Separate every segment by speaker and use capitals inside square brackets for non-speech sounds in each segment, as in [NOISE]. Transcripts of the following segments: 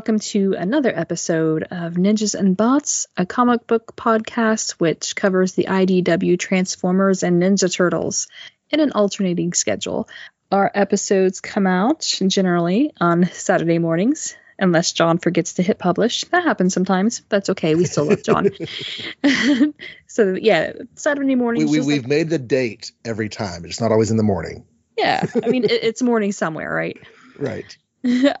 Speaker 1: Welcome to another episode of Ninjas and Bots, a comic book podcast which covers the IDW Transformers and Ninja Turtles in an alternating schedule. Our episodes come out generally on Saturday mornings, unless Jon forgets to hit publish. That happens sometimes. That's okay. We still love Jon. [LAUGHS] [LAUGHS] so, yeah, Saturday mornings.
Speaker 2: We, we, have like, made the date every time. It's not always in the morning.
Speaker 1: Yeah. I mean, it, it's morning somewhere, right? [LAUGHS]
Speaker 2: Right.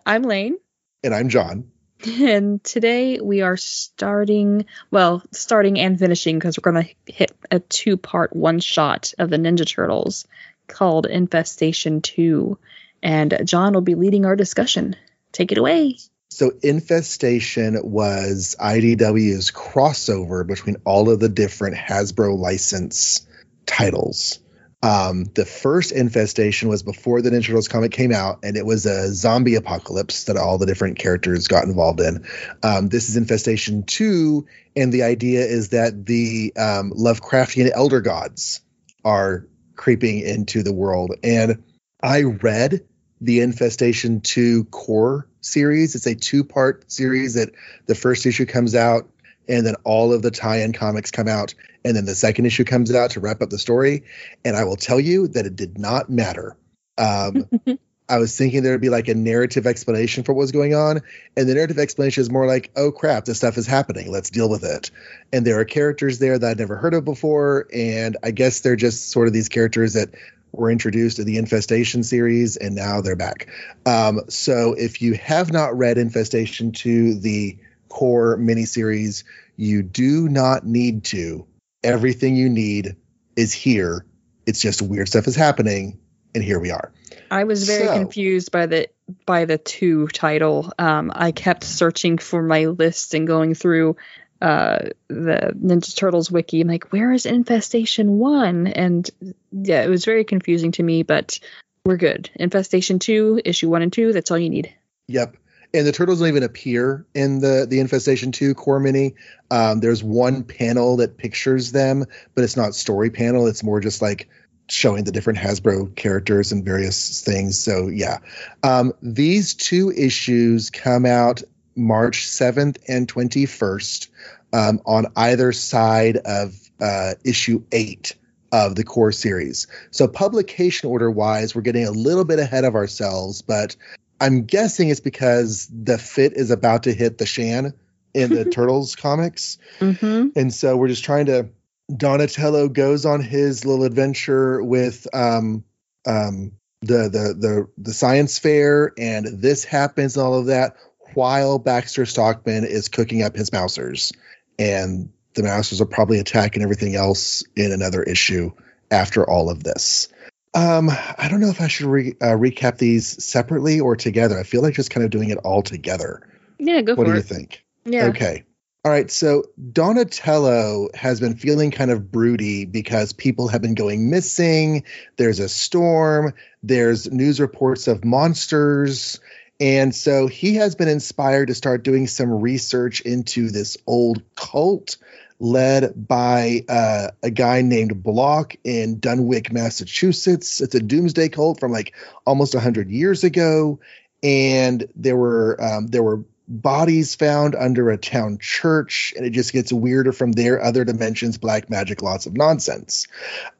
Speaker 1: I'm Layne.
Speaker 2: And I'm Jon. [LAUGHS]
Speaker 1: And today we are starting, well, starting and finishing because we're going to hit a two part one shot of the Ninja Turtles called Infestation 2. And Jon will be leading our discussion. Take it away.
Speaker 2: So, Infestation was IDW's crossover between all of the different Hasbro license titles. Um, the first infestation was before the Ninja Turtles comic came out, and it was a zombie apocalypse that all the different characters got involved in. Um, this is infestation two, and the idea is that the um, Lovecraftian elder gods are creeping into the world. And I read the Infestation 2 core series. It's a two part series that the first issue comes out and then all of the tie-in comics come out and then the second issue comes out to wrap up the story. And i will tell you that it did not matter. Um, [LAUGHS] i was thinking there would be like a narrative explanation for what was going on. And the narrative explanation is more like oh crap this stuff is happening. Let's deal with it. And there are characters there that i'd never heard of before. And i guess they're just sort of these characters that were introduced in the infestation series and now they're back. Um, so if you have not read infestation 2 the core miniseries. You do not need to. Everything you need is here. It's just weird stuff is happening, and here we are.
Speaker 1: I was very so, confused by the by the two title. Um, I kept searching for my list and going through uh, the Ninja Turtles wiki. I'm like, where is Infestation One? And yeah, it was very confusing to me. But we're good. Infestation Two, issue one and two. That's all you need.
Speaker 2: Yep and the turtles don't even appear in the the infestation 2 core mini um, there's one panel that pictures them but it's not story panel. It's more just like showing the different hasbro characters and various things. So yeah. Um, these two issues come out march 7th and 21st um, on either side of uh, issue 8 of the core series. So publication order wise, we're getting a little bit ahead of ourselves, but I'm guessing it's because the fit is about to hit the Shan in the [LAUGHS] Turtles comics. Mm-hmm. And so we're just trying to. Donatello goes on his little adventure with um, um, the, the the the science fair, and this happens and all of that while Baxter Stockman is cooking up his mousers, and the mousers are probably attacking everything else in another issue after all of this. Um, I don't know if I should re- uh, recap these separately or together. I feel like just kind of doing it all together.
Speaker 1: Yeah, go
Speaker 2: what
Speaker 1: for
Speaker 2: it.
Speaker 1: What
Speaker 2: do you think?
Speaker 1: Yeah.
Speaker 2: Okay. All right. So Donatello has been feeling kind of broody because people have been going missing. There's a storm. There's news reports of monsters. And so he has been inspired to start doing some research into this old cult led by uh, a guy named Block in Dunwich, Massachusetts. It's a doomsday cult from like almost 100 years ago. And there were um, there were bodies found under a town church, and it just gets weirder from there. Other dimensions, black magic, lots of nonsense.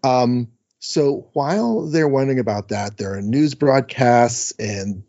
Speaker 2: Um, so while they're wondering about that, there are news broadcasts and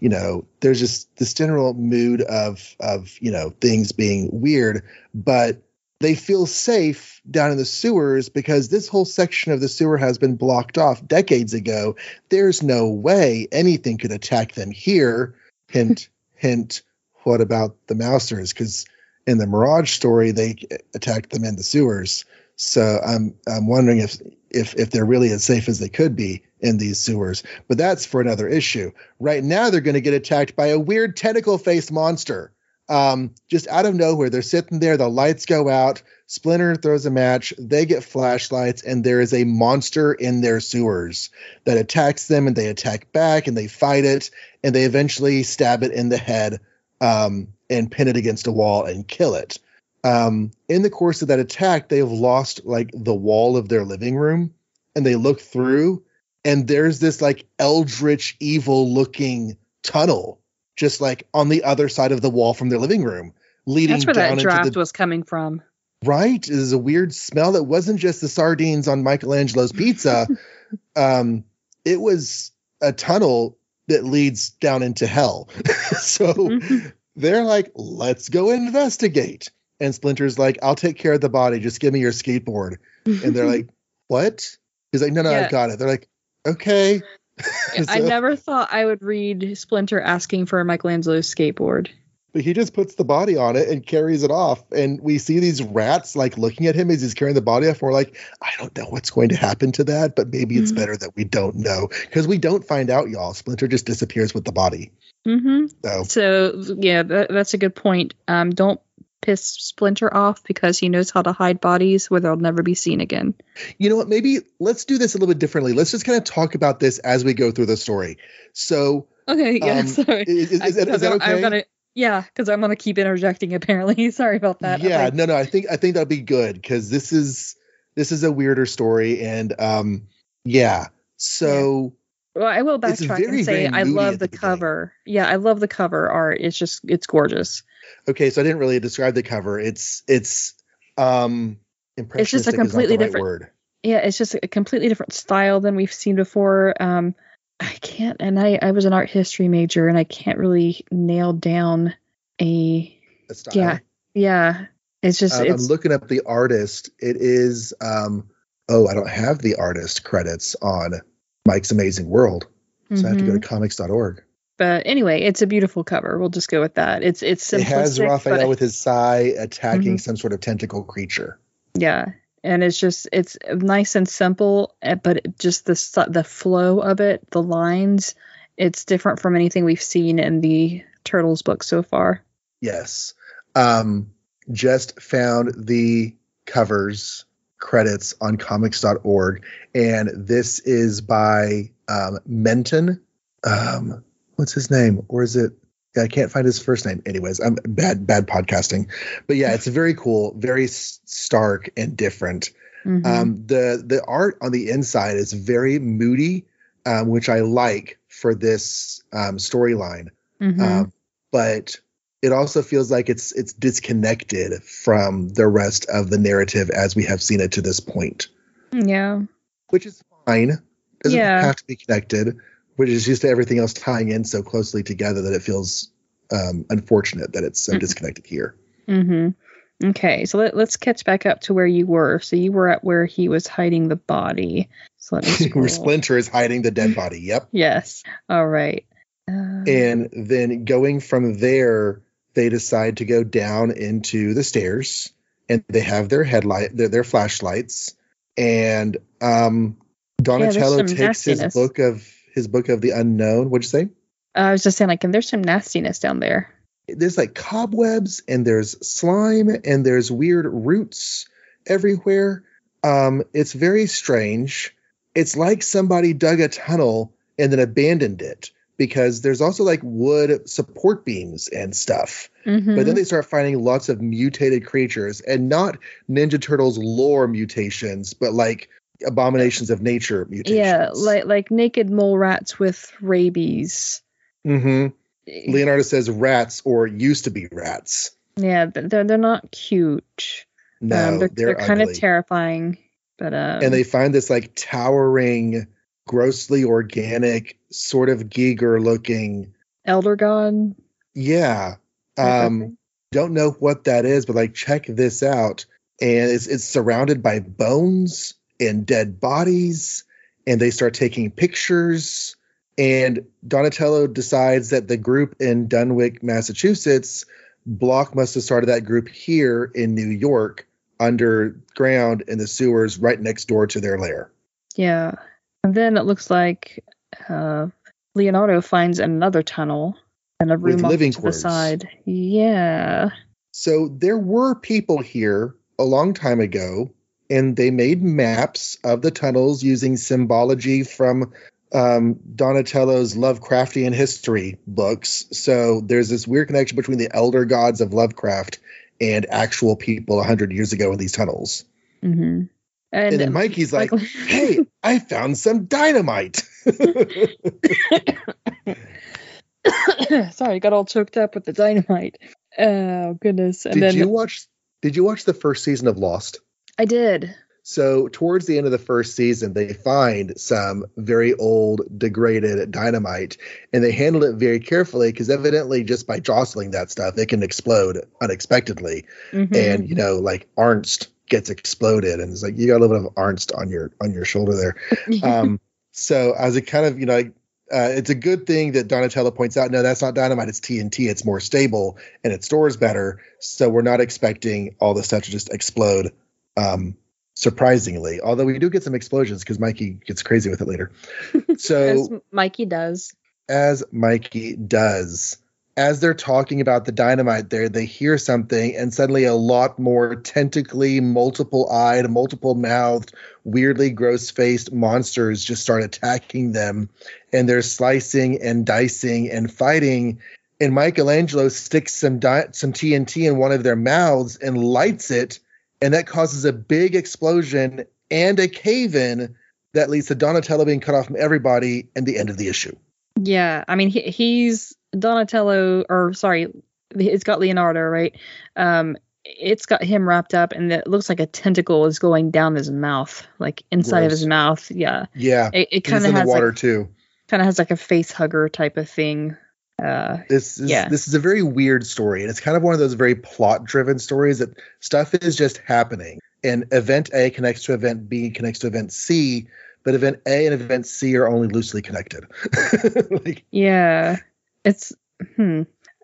Speaker 2: you know there's just this general mood of of you know things being weird but they feel safe down in the sewers because this whole section of the sewer has been blocked off decades ago. There's no way anything could attack them here. Hint, [LAUGHS] hint. What about the Mousers? Because in the Mirage story, they attacked them in the sewers. So I'm I'm wondering if if if they're really as safe as they could be in these sewers. But that's for another issue. Right now, they're going to get attacked by a weird tentacle faced monster um, just out of nowhere, they're sitting there, the lights go out, Splinter throws a match, they get flashlights, and there is a monster in their sewers that attacks them, and they attack back, and they fight it, and they eventually stab it in the head um, and pin it against a wall and kill it. Um, in the course of that attack, they have lost like the wall of their living room, and they look through, and there's this like eldritch, evil looking tunnel just like on the other side of the wall from their living room, leading
Speaker 1: That's where
Speaker 2: down
Speaker 1: that draft
Speaker 2: into the
Speaker 1: was coming from.
Speaker 2: right. Is a weird smell that wasn't just the sardines on Michelangelo's pizza. [LAUGHS] um, it was a tunnel that leads down into hell. [LAUGHS] so
Speaker 1: Mhm.
Speaker 2: they're like, let's go investigate. And Splinter's like, I'll take care of the body. Just give me your skateboard. And they're [LAUGHS] like, what? He's like, no, no,
Speaker 1: Yeah.
Speaker 2: I've got it. They're like, okay. [LAUGHS]
Speaker 1: I never thought I would read Splinter asking for a Michelangelo's skateboard.
Speaker 2: But he just puts the body on it and carries it off. And we see these rats like looking at him as he's carrying the body off. And we're like, I don't know what's going to happen to that, but maybe it's
Speaker 1: Mhm.
Speaker 2: better that we don't know. Because we don't find out, y'all. Splinter just disappears with the body.
Speaker 1: hmm
Speaker 2: So
Speaker 1: So yeah, that, that's a good point. Um, don't piss Splinter off because he knows how to hide bodies where they'll never be seen again.
Speaker 2: you know what? Maybe let's do this a little bit differently. Let's just kind of talk about this as we go through the story. So
Speaker 1: Okay, yeah,
Speaker 2: Um,
Speaker 1: sorry.
Speaker 2: is, is, is
Speaker 1: Because
Speaker 2: that okay?
Speaker 1: Gonna, yeah, because I'm gonna keep interjecting. Apparently, [LAUGHS] sorry about that.
Speaker 2: Yeah,
Speaker 1: like,
Speaker 2: no, no. I think I think that'll be good because this is this is a weirder story, and um, yeah. So
Speaker 1: well, I will backtrack
Speaker 2: very,
Speaker 1: and say I love the
Speaker 2: the
Speaker 1: cover. Yeah, I love the cover art. It's just it's gorgeous.
Speaker 2: Okay, so I didn't really describe the cover. It's it's um It's just a
Speaker 1: completely
Speaker 2: right
Speaker 1: different-
Speaker 2: word.
Speaker 1: Yeah, it's just a completely different style than we've seen before. Um, I can't, and I I was an art history major, and I can't really nail down a
Speaker 2: style.
Speaker 1: yeah yeah. It's just
Speaker 2: Um, I'm looking up the artist. It is um oh I don't have the artist credits on Mike's Amazing World, so I have to go to comics.org.
Speaker 1: But anyway, it's a beautiful cover. We'll just go with that. It's it's.
Speaker 2: It has Raphael
Speaker 1: but-
Speaker 2: with his sai attacking
Speaker 1: Mhm.
Speaker 2: some sort of tentacle creature.
Speaker 1: Yeah, and it's just it's nice and simple, eh, but just the the flow of it, the lines, it's different from anything we've seen in the Turtles book so far.
Speaker 2: Yes. Um, just found the covers credits on comics.org, and this is by um, Menton. Um, what's his name? Or is it? I can't find his first name. Anyways, I'm bad, bad podcasting. But yeah, it's very cool, very stark and different.
Speaker 1: Mhm.
Speaker 2: Um, the the art on the inside is very moody, um, which I like for this um, storyline
Speaker 1: Mhm.
Speaker 2: um, but it also feels like it's it's disconnected from the rest of the narrative as we have seen it to this point,
Speaker 1: yeah,
Speaker 2: which is fine. Doesn't
Speaker 1: Yeah.
Speaker 2: have to be connected, which is just everything else tying in so closely together that it feels um, unfortunate that it's so
Speaker 1: Mm.
Speaker 2: disconnected here.
Speaker 1: hmm Okay, so let, let's catch back up to where you were. So you were at where he was hiding the body. So let me [LAUGHS]
Speaker 2: Where. Splinter is hiding the dead body. Yep.
Speaker 1: Yes. All right. Uh,
Speaker 2: And then going from there, they decide to go down into the stairs, and they have their headlight, their, their flashlights, and um, Donatello
Speaker 1: some
Speaker 2: takes his book of his book of the unknown. What'd you say?
Speaker 1: I was just saying, like, and there's some nastiness down there.
Speaker 2: There's like cobwebs, and there's slime, and there's weird roots everywhere. Um, it's very strange. It's like somebody dug a tunnel and then abandoned it because there's also like wood support beams and stuff.
Speaker 1: Mhm.
Speaker 2: But then they start finding lots of mutated creatures and not Ninja Turtles lore mutations, but like abominations of nature mutations.
Speaker 1: yeah, like like naked mole rats with rabies.
Speaker 2: hmm Leonardo says rats or used to be rats.
Speaker 1: Yeah, th- they're they're not cute.
Speaker 2: No,
Speaker 1: um, they're
Speaker 2: they're,
Speaker 1: they're, kind of terrifying. But um,
Speaker 2: and they find this like towering, grossly organic, sort of Giger looking.
Speaker 1: elder god.
Speaker 2: Yeah. Um, don't know what that is, but like check this out. And it's it's surrounded by bones and dead bodies, and they start taking pictures. And Donatello decides that the group in Dunwich, Massachusetts, Block must have started that group here in New York, underground in the sewers right next door to their lair.
Speaker 1: Yeah, and then it looks like uh, Leonardo finds another tunnel and a
Speaker 2: With
Speaker 1: room off to the side. Yeah.
Speaker 2: So there were people here a long time ago, and they made maps of the tunnels using symbology from um, Donatello's Lovecraftian history books. So there's this weird connection between the elder gods of Lovecraft and actual people 100 years ago in these tunnels.
Speaker 1: hmm And,
Speaker 2: And then Mikey's like, [LAUGHS] hey, I found some dynamite. [LAUGHS]
Speaker 1: Sorry, got all choked up with the dynamite. Oh goodness! And
Speaker 2: did
Speaker 1: then
Speaker 2: you watch? Did you watch the first season of Lost?
Speaker 1: I did.
Speaker 2: So towards the end of the first season, they find some very old, degraded dynamite, and they handle it very carefully because evidently, just by jostling that stuff, it can explode unexpectedly.
Speaker 1: Mhm.
Speaker 2: And you know, like Arzt gets exploded, and it's like you got a little bit of Arzt on your on your shoulder there. [LAUGHS] Um, so as a kind of you know. Uh, it's a good thing that Donatello points out. No, that's not dynamite. It's TNT. It's more stable and it stores better. So we're not expecting all this stuff to just explode. Um, surprisingly, although we do get some explosions because Mikey gets crazy with it later. [LAUGHS] So
Speaker 1: as Mikey does.
Speaker 2: as Mikey does. As they're talking about the dynamite there, they hear something, and suddenly a lot more tentacly, multiple eyed, multiple mouthed, weirdly gross faced monsters just start attacking them. And they're slicing and dicing and fighting. And Michelangelo sticks some, di- some TNT in one of their mouths and lights it. And that causes a big explosion and a cave in that leads to Donatello being cut off from everybody and the end of the issue.
Speaker 1: Yeah, I mean he, he's Donatello, or sorry, it's got Leonardo, right? Um, it's got him wrapped up, and it looks like a tentacle is going down his mouth, like inside of his mouth. Yeah,
Speaker 2: Yeah.
Speaker 1: it, it kind of has
Speaker 2: water
Speaker 1: like,
Speaker 2: too.
Speaker 1: kind of has like a face hugger type of thing. Uh,
Speaker 2: This is
Speaker 1: Yeah.
Speaker 2: this is a very weird story, and it's kind of one of those very plot driven stories that stuff is just happening, and event A connects to event B connects to event C, but event A and event C are only loosely connected. [LAUGHS] like,
Speaker 1: yeah, it's hmm,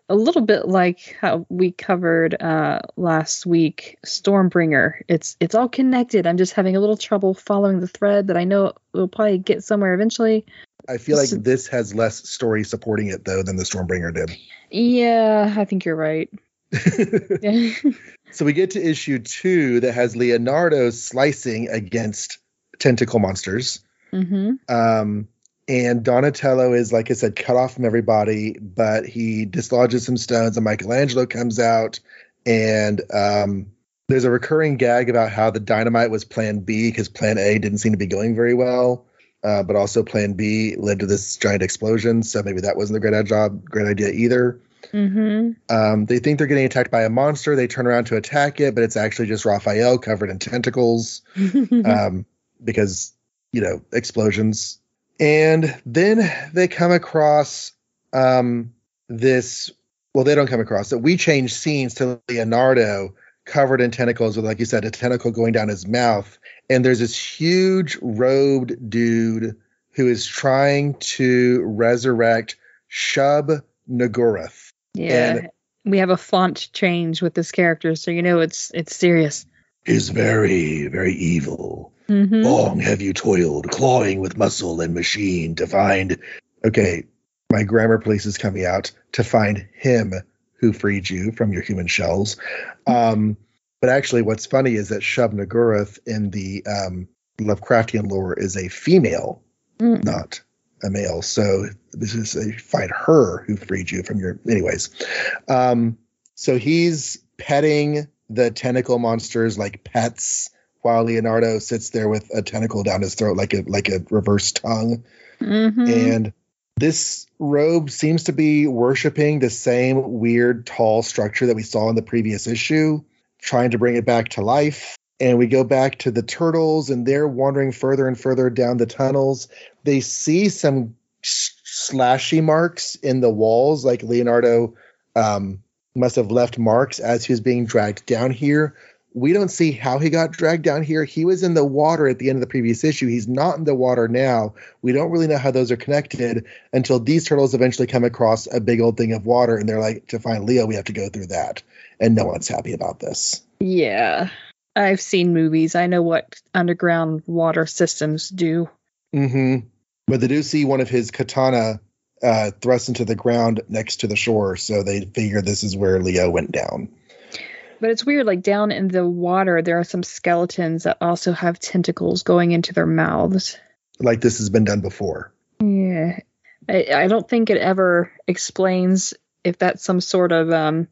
Speaker 1: a little bit like how we covered uh, last week, Stormbringer. It's it's all connected. I'm just having a little trouble following the thread, but I know we'll probably get somewhere eventually.
Speaker 2: I feel like
Speaker 1: So-
Speaker 2: this has less story supporting it though than the Stormbringer did.
Speaker 1: Yeah, I think you're right. [LAUGHS] [LAUGHS]
Speaker 2: So we get to issue two that has Leonardo slicing against tentacle monsters.
Speaker 1: hmm
Speaker 2: Um, and Donatello is, like I said, cut off from everybody, but he dislodges some stones, and Michelangelo comes out. And um, there's a recurring gag about how the dynamite was plan B because plan A didn't seem to be going very well. Uh, but also plan B led to this giant explosion. So maybe that wasn't a great job, great idea either.
Speaker 1: hmm
Speaker 2: Um, they think they're getting attacked by a monster. They turn around to attack it, but it's actually just Raphael covered in tentacles [LAUGHS] um, because you know explosions. And then they come across um, this. Well, they don't come across it. We change scenes to Leonardo covered in tentacles with, like you said, a tentacle going down his mouth. And there's this huge robed dude who is trying to resurrect Shub Nagurath.
Speaker 1: yeah,
Speaker 2: And-
Speaker 1: we have a font change with this character, so you know it's it's serious.
Speaker 2: Is very, very evil.
Speaker 1: Hmm
Speaker 2: Long have you toiled, clawing with muscle and machine to find. Okay, my grammar police is coming out to find him who freed you from your human shells. Um, but actually, what's funny is that Shub in the um, Lovecraftian lore is a female,
Speaker 1: Mm.
Speaker 2: not a male. So this is a find her who freed you from your. Anyways, um, so he's petting the tentacle monsters like pets while Leonardo sits there with a tentacle down his throat like a like a reverse tongue.
Speaker 1: Mhm.
Speaker 2: And this robe seems to be worshiping the same weird tall structure that we saw in the previous issue, trying to bring it back to life. And we go back to the turtles, and they're wandering further and further down the tunnels. They see some slashy marks in the walls, like Leonardo um, must have left marks as he was being dragged down here. We don't see how he got dragged down here. He was in the water at the end of the previous issue. He's not in the water now. We don't really know how those are connected until these turtles eventually come across a big old thing of water and they're like, to find Leo, we have to go through that. And no one's happy about this.
Speaker 1: Yeah, I've seen movies. I know what underground water systems do.
Speaker 2: Mm-hmm. But they do see one of his katana uh, thrust into the ground next to the shore. So they figure this is where Leo went down.
Speaker 1: But it's weird, like down in the water, there are some skeletons that also have tentacles going into their mouths.
Speaker 2: Like this has been done before.
Speaker 1: Yeah. I, I don't think it ever explains if that's some sort of um,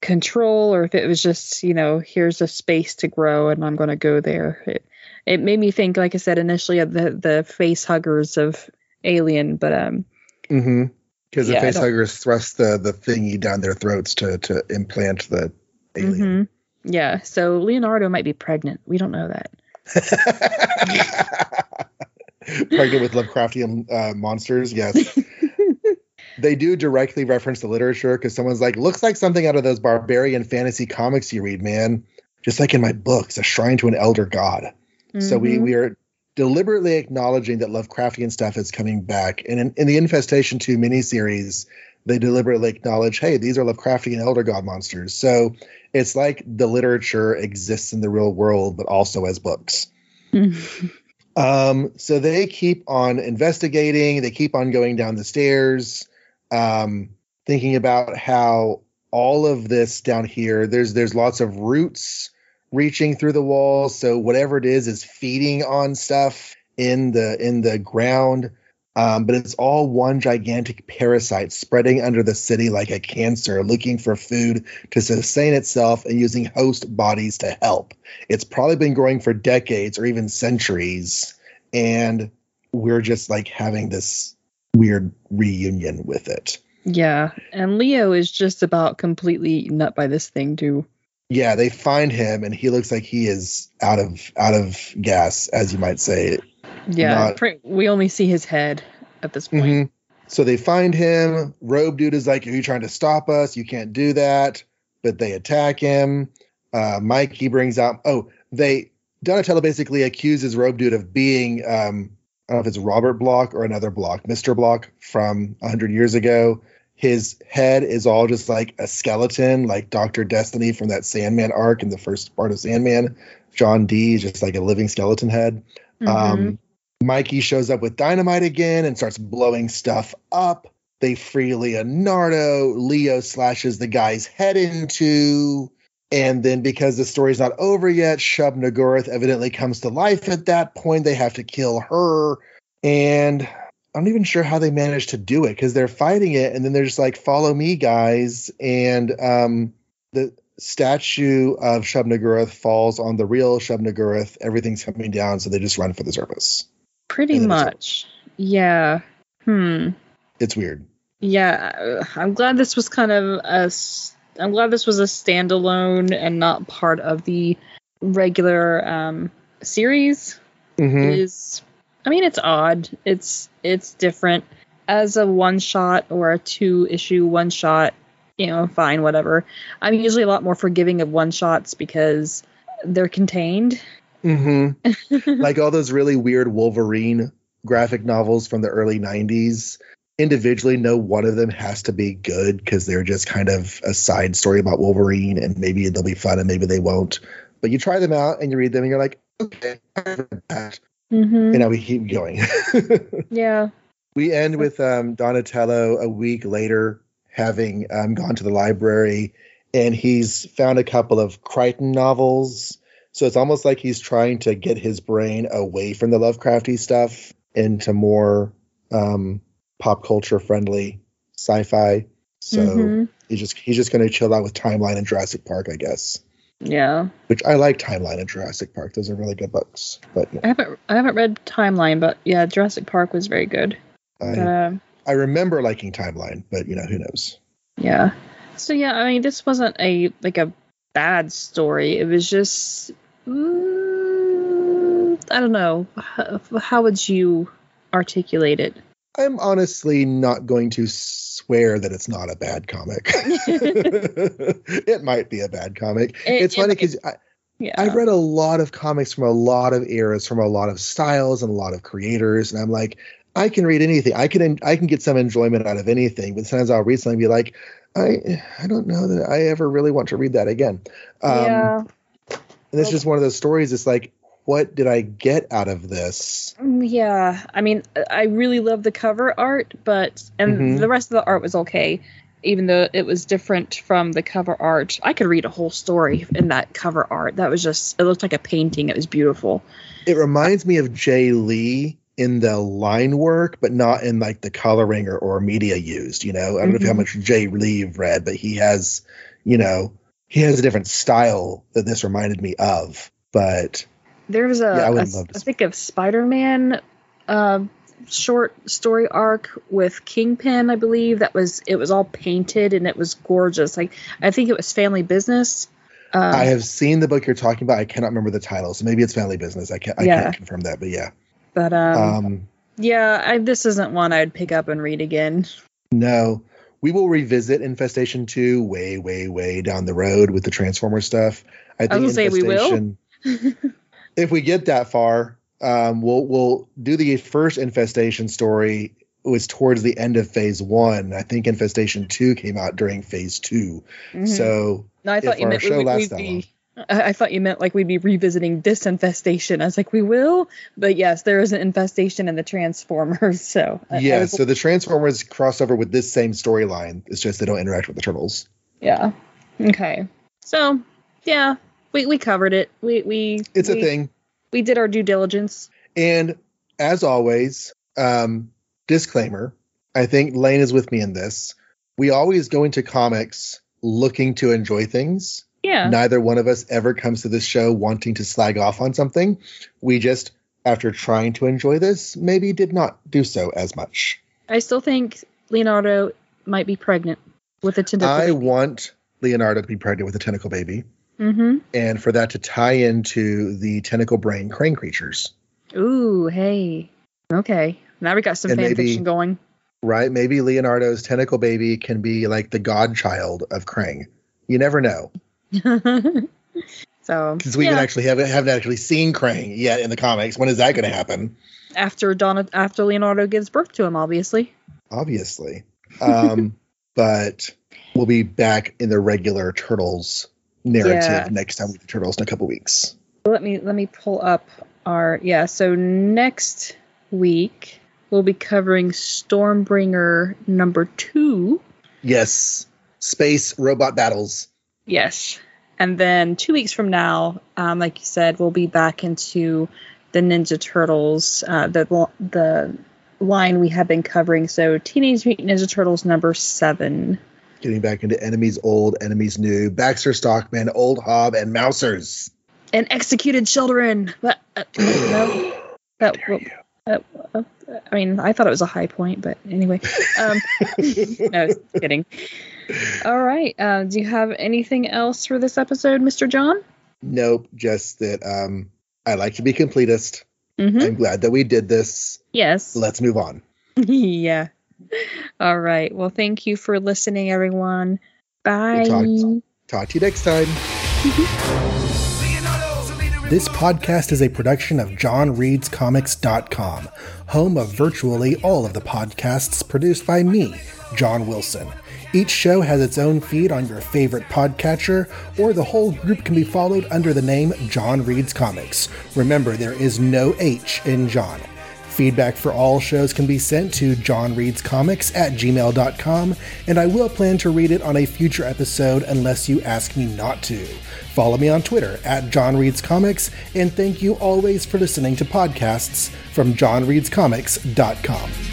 Speaker 1: control or if it was just, you know, here's a space to grow and I'm going to go there. It, it made me think, like I said initially, of the, the face huggers of Alien, but um,
Speaker 2: hmm Because the
Speaker 1: Yeah,
Speaker 2: face huggers thrust the the thingy down their throats to to implant the alien.
Speaker 1: Mhm. Yeah, so Leonardo might be pregnant. We don't know that. [LAUGHS]
Speaker 2: Pregnant with Lovecraftian uh, monsters, yes. [LAUGHS] they do directly reference the literature because someone's like, looks like something out of those barbarian fantasy comics you read, man. Just like in my books, a shrine to an elder god. So we
Speaker 1: Mhm.
Speaker 2: we are deliberately acknowledging that Lovecraftian stuff is coming back. And in, in the Infestation 2 miniseries, they deliberately acknowledge, hey, these are Lovecraftian elder god monsters. So it's like the literature exists in the real world, but also as books. [LAUGHS] Um, so they keep on investigating, they keep on going down the stairs, um, thinking about how all of this down here, there's there's lots of roots reaching through the walls. So whatever it is is feeding on stuff in the in the ground. Um, but it's all one gigantic parasite spreading under the city like a cancer, looking for food to sustain itself and using host bodies to help. It's probably been growing for decades or even centuries, and we're just like having this weird reunion with it.
Speaker 1: yeah, and Leo is just about completely nut by this thing too.
Speaker 2: Yeah, they find him and he looks like he is out of out of gas, as you might say.
Speaker 1: Yeah,
Speaker 2: Not-
Speaker 1: we only see his head at this point.
Speaker 2: Mhm. So they find him. Robe dude is like, "Are you trying to stop us? You can't do that." But they attack him. Uh, Mikey brings out. Oh, they Donatello basically accuses Robe dude of being. Um, I don't know if it's Robert Block or another Block, Mister Block from hundred years ago. His head is all just like a skeleton, like Doctor Destiny from that Sandman arc in the first part of Sandman. John Dee is just like a living skeleton head.
Speaker 1: Mhm.
Speaker 2: Um, Mikey shows up with dynamite again and starts blowing stuff up. They free Leonardo. Leo slashes the guy's head into. And then, because the story's not over yet, Shub-Niggurath evidently comes to life at that point. They have to kill her. And I'm not even sure how they managed to do it because they're fighting it. And then they're just like, follow me, guys. And um, the statue of Shub-Niggurath falls on the real Shub-Niggurath. Everything's coming down. So they just run for the surface.
Speaker 1: Pretty
Speaker 2: and then it's
Speaker 1: much. Yeah. Hmm.
Speaker 2: It's weird.
Speaker 1: Yeah, uh, I'm glad this was kind of a. I'm glad this was a standalone and not part of the regular um, series.
Speaker 2: Mhm.
Speaker 1: It is. I mean, it's odd. It's it's different. As a one shot or a two issue one shot, you know, fine, whatever. I'm usually a lot more forgiving of one shots because they're contained.
Speaker 2: Mm-hmm. [LAUGHS] like all those really weird Wolverine graphic novels from the early 90s. Individually, no one of them has to be good because they're just kind of a side story about Wolverine and maybe they'll be fun and maybe they won't. But you try them out and you read them and you're like, okay, I've read that.
Speaker 1: hmm
Speaker 2: And now we keep going. [LAUGHS]
Speaker 1: Yeah.
Speaker 2: we end with um, Donatello a week later having um, gone to the library and he's found a couple of Crichton novels. So it's almost like he's trying to get his brain away from the Lovecrafty stuff into more um, pop culture friendly sci-fi. So
Speaker 1: Mhm.
Speaker 2: he's just he's just going to chill out with Timeline and Jurassic Park, I guess.
Speaker 1: Yeah.
Speaker 2: Which I like Timeline and Jurassic Park; those are really good books. But
Speaker 1: I haven't I haven't read Timeline, but yeah, Jurassic Park was very good.
Speaker 2: I,
Speaker 1: um,
Speaker 2: I remember liking Timeline, but you know who knows.
Speaker 1: Yeah. So yeah, I mean, this wasn't a like a bad story. It was just, mm, I don't know. How, how would you articulate it?
Speaker 2: I'm honestly not going to swear that it's not a bad comic. [LAUGHS] it might be a bad comic.
Speaker 1: It-
Speaker 2: it's
Speaker 1: it
Speaker 2: funny because
Speaker 1: Yeah.
Speaker 2: I've read a lot of comics from a lot of eras, from a lot of styles and a lot of creators, and I'm like, I can read anything. I can I can get some enjoyment out of anything. But sometimes I'll read something and be like, I I don't know that I ever really want to read that again. Um,
Speaker 1: yeah.
Speaker 2: And it's just one of those stories. It's like, what did I get out of this?
Speaker 1: Mm, Yeah. I mean, I really love the cover art, but and
Speaker 2: Mhm.
Speaker 1: the rest of the art was okay. Even though it was different from the cover art, I could read a whole story in that cover art. That was just, it looked like a painting. It was beautiful.
Speaker 2: It reminds me of Jae Lee in the line work, but not in like the coloring or, or media used. You know, I don't know how much Jae Lee read, but he has, you know, he has a different style that this reminded me of. But
Speaker 1: There was a,
Speaker 2: Yeah, I love to
Speaker 1: I think of Spider-Man uh, short story arc with Kingpin, I believe. That was it was all painted and it was gorgeous. Like I think it was Family Business.
Speaker 2: Uh, I have seen the book you're talking about. I cannot remember the title, so maybe it's Family Business. I can't. I
Speaker 1: Yeah.
Speaker 2: can't confirm that, but yeah.
Speaker 1: But um,
Speaker 2: Um,
Speaker 1: yeah, I, this isn't one I'd pick up and read again.
Speaker 2: no, we will revisit Infestation Two way, way, way down the road with the Transformer stuff. I think
Speaker 1: gonna say we will.
Speaker 2: Infestation- [LAUGHS] if we get that far, um, we'll we'll do the first Infestation story. It Was towards the end of Phase One. I think Infestation Two came out during Phase 2
Speaker 1: Mhm.
Speaker 2: So
Speaker 1: no, I thought
Speaker 2: if
Speaker 1: you
Speaker 2: our
Speaker 1: meant
Speaker 2: show
Speaker 1: we,
Speaker 2: lasts
Speaker 1: would
Speaker 2: that
Speaker 1: be. I I thought you meant like we'd be revisiting this infestation. I was like, we will, but yes, there is an infestation in the Transformers. [LAUGHS] So I- I
Speaker 2: yeah,
Speaker 1: was-
Speaker 2: so the Transformers cross over with this same storyline. It's just they don't interact with the turtles.
Speaker 1: yeah, okay. So yeah, we, we covered it. We we
Speaker 2: It's
Speaker 1: we,
Speaker 2: a thing.
Speaker 1: We did our due diligence.
Speaker 2: And as always, um, disclaimer I think Layne is with me in this. We always go into comics looking to enjoy things.
Speaker 1: Yeah,
Speaker 2: Neither one of us ever comes to this show wanting to slag off on something. We just, after trying to enjoy this, maybe did not do so as much.
Speaker 1: I still think Leonardo might be pregnant with a tentacle.
Speaker 2: I want Leonardo to be pregnant with a tentacle baby,
Speaker 1: mm-hmm.
Speaker 2: and for that to tie into the tentacle brain crane creatures.
Speaker 1: Ooh, hey. Okay. Now we got some
Speaker 2: And
Speaker 1: fan
Speaker 2: maybe-
Speaker 1: fiction going.
Speaker 2: right? Maybe Leonardo's tentacle baby can be like the godchild of Krang. You never know, [LAUGHS]
Speaker 1: so
Speaker 2: because we
Speaker 1: yeah,
Speaker 2: haven't actually haven't, haven't actually seen Krang yet in the comics. When is that going to happen?
Speaker 1: after Donna after Leonardo gives birth to him, obviously.
Speaker 2: Obviously, um, [LAUGHS] but we'll be back in the regular Turtles narrative
Speaker 1: Yeah.
Speaker 2: next time we do Turtles in a couple weeks.
Speaker 1: Let me let me pull up our yeah. So next week we'll be covering Stormbringer number two.
Speaker 2: Yes, space robot battles.
Speaker 1: Yes. And then two weeks from now, um, like you said, we'll be back into the Ninja Turtles, uh, the the line we have been covering. So Teenage Mutant Ninja Turtles number seven.
Speaker 2: Getting back into enemies old, enemies new, Baxter Stockman, Old Hob, and Mousers.
Speaker 1: And executed children. But uh, [GASPS] no, that uh, I mean, I thought it was a high point, but anyway. Um, [LAUGHS] no, kidding. All right. Uh, do you have anything else for this episode, Mr. Jon?
Speaker 2: Nope, just that um, I like to be completist.
Speaker 1: Mm-hmm.
Speaker 2: I'm glad that we did this.
Speaker 1: Yes.
Speaker 2: Let's move on. [LAUGHS]
Speaker 1: yeah. All right. Well, thank you for listening, everyone. Bye.
Speaker 2: talk- Talk to you next time. [LAUGHS] This podcast is a production of JonReadsComics.com, home of virtually all of the podcasts produced by me, Jon Wilson. Each show has its own feed on your favorite podcatcher, or the whole group can be followed under the name Jon Reads Comics. Remember, there is no H in Jon. Feedback for all shows can be sent to jonreadscomics at gmail.com, and I will plan to read it on a future episode unless you ask me not to. Follow me on Twitter at jonreadscomics, and thank you always for listening to podcasts from jonreadscomics.com.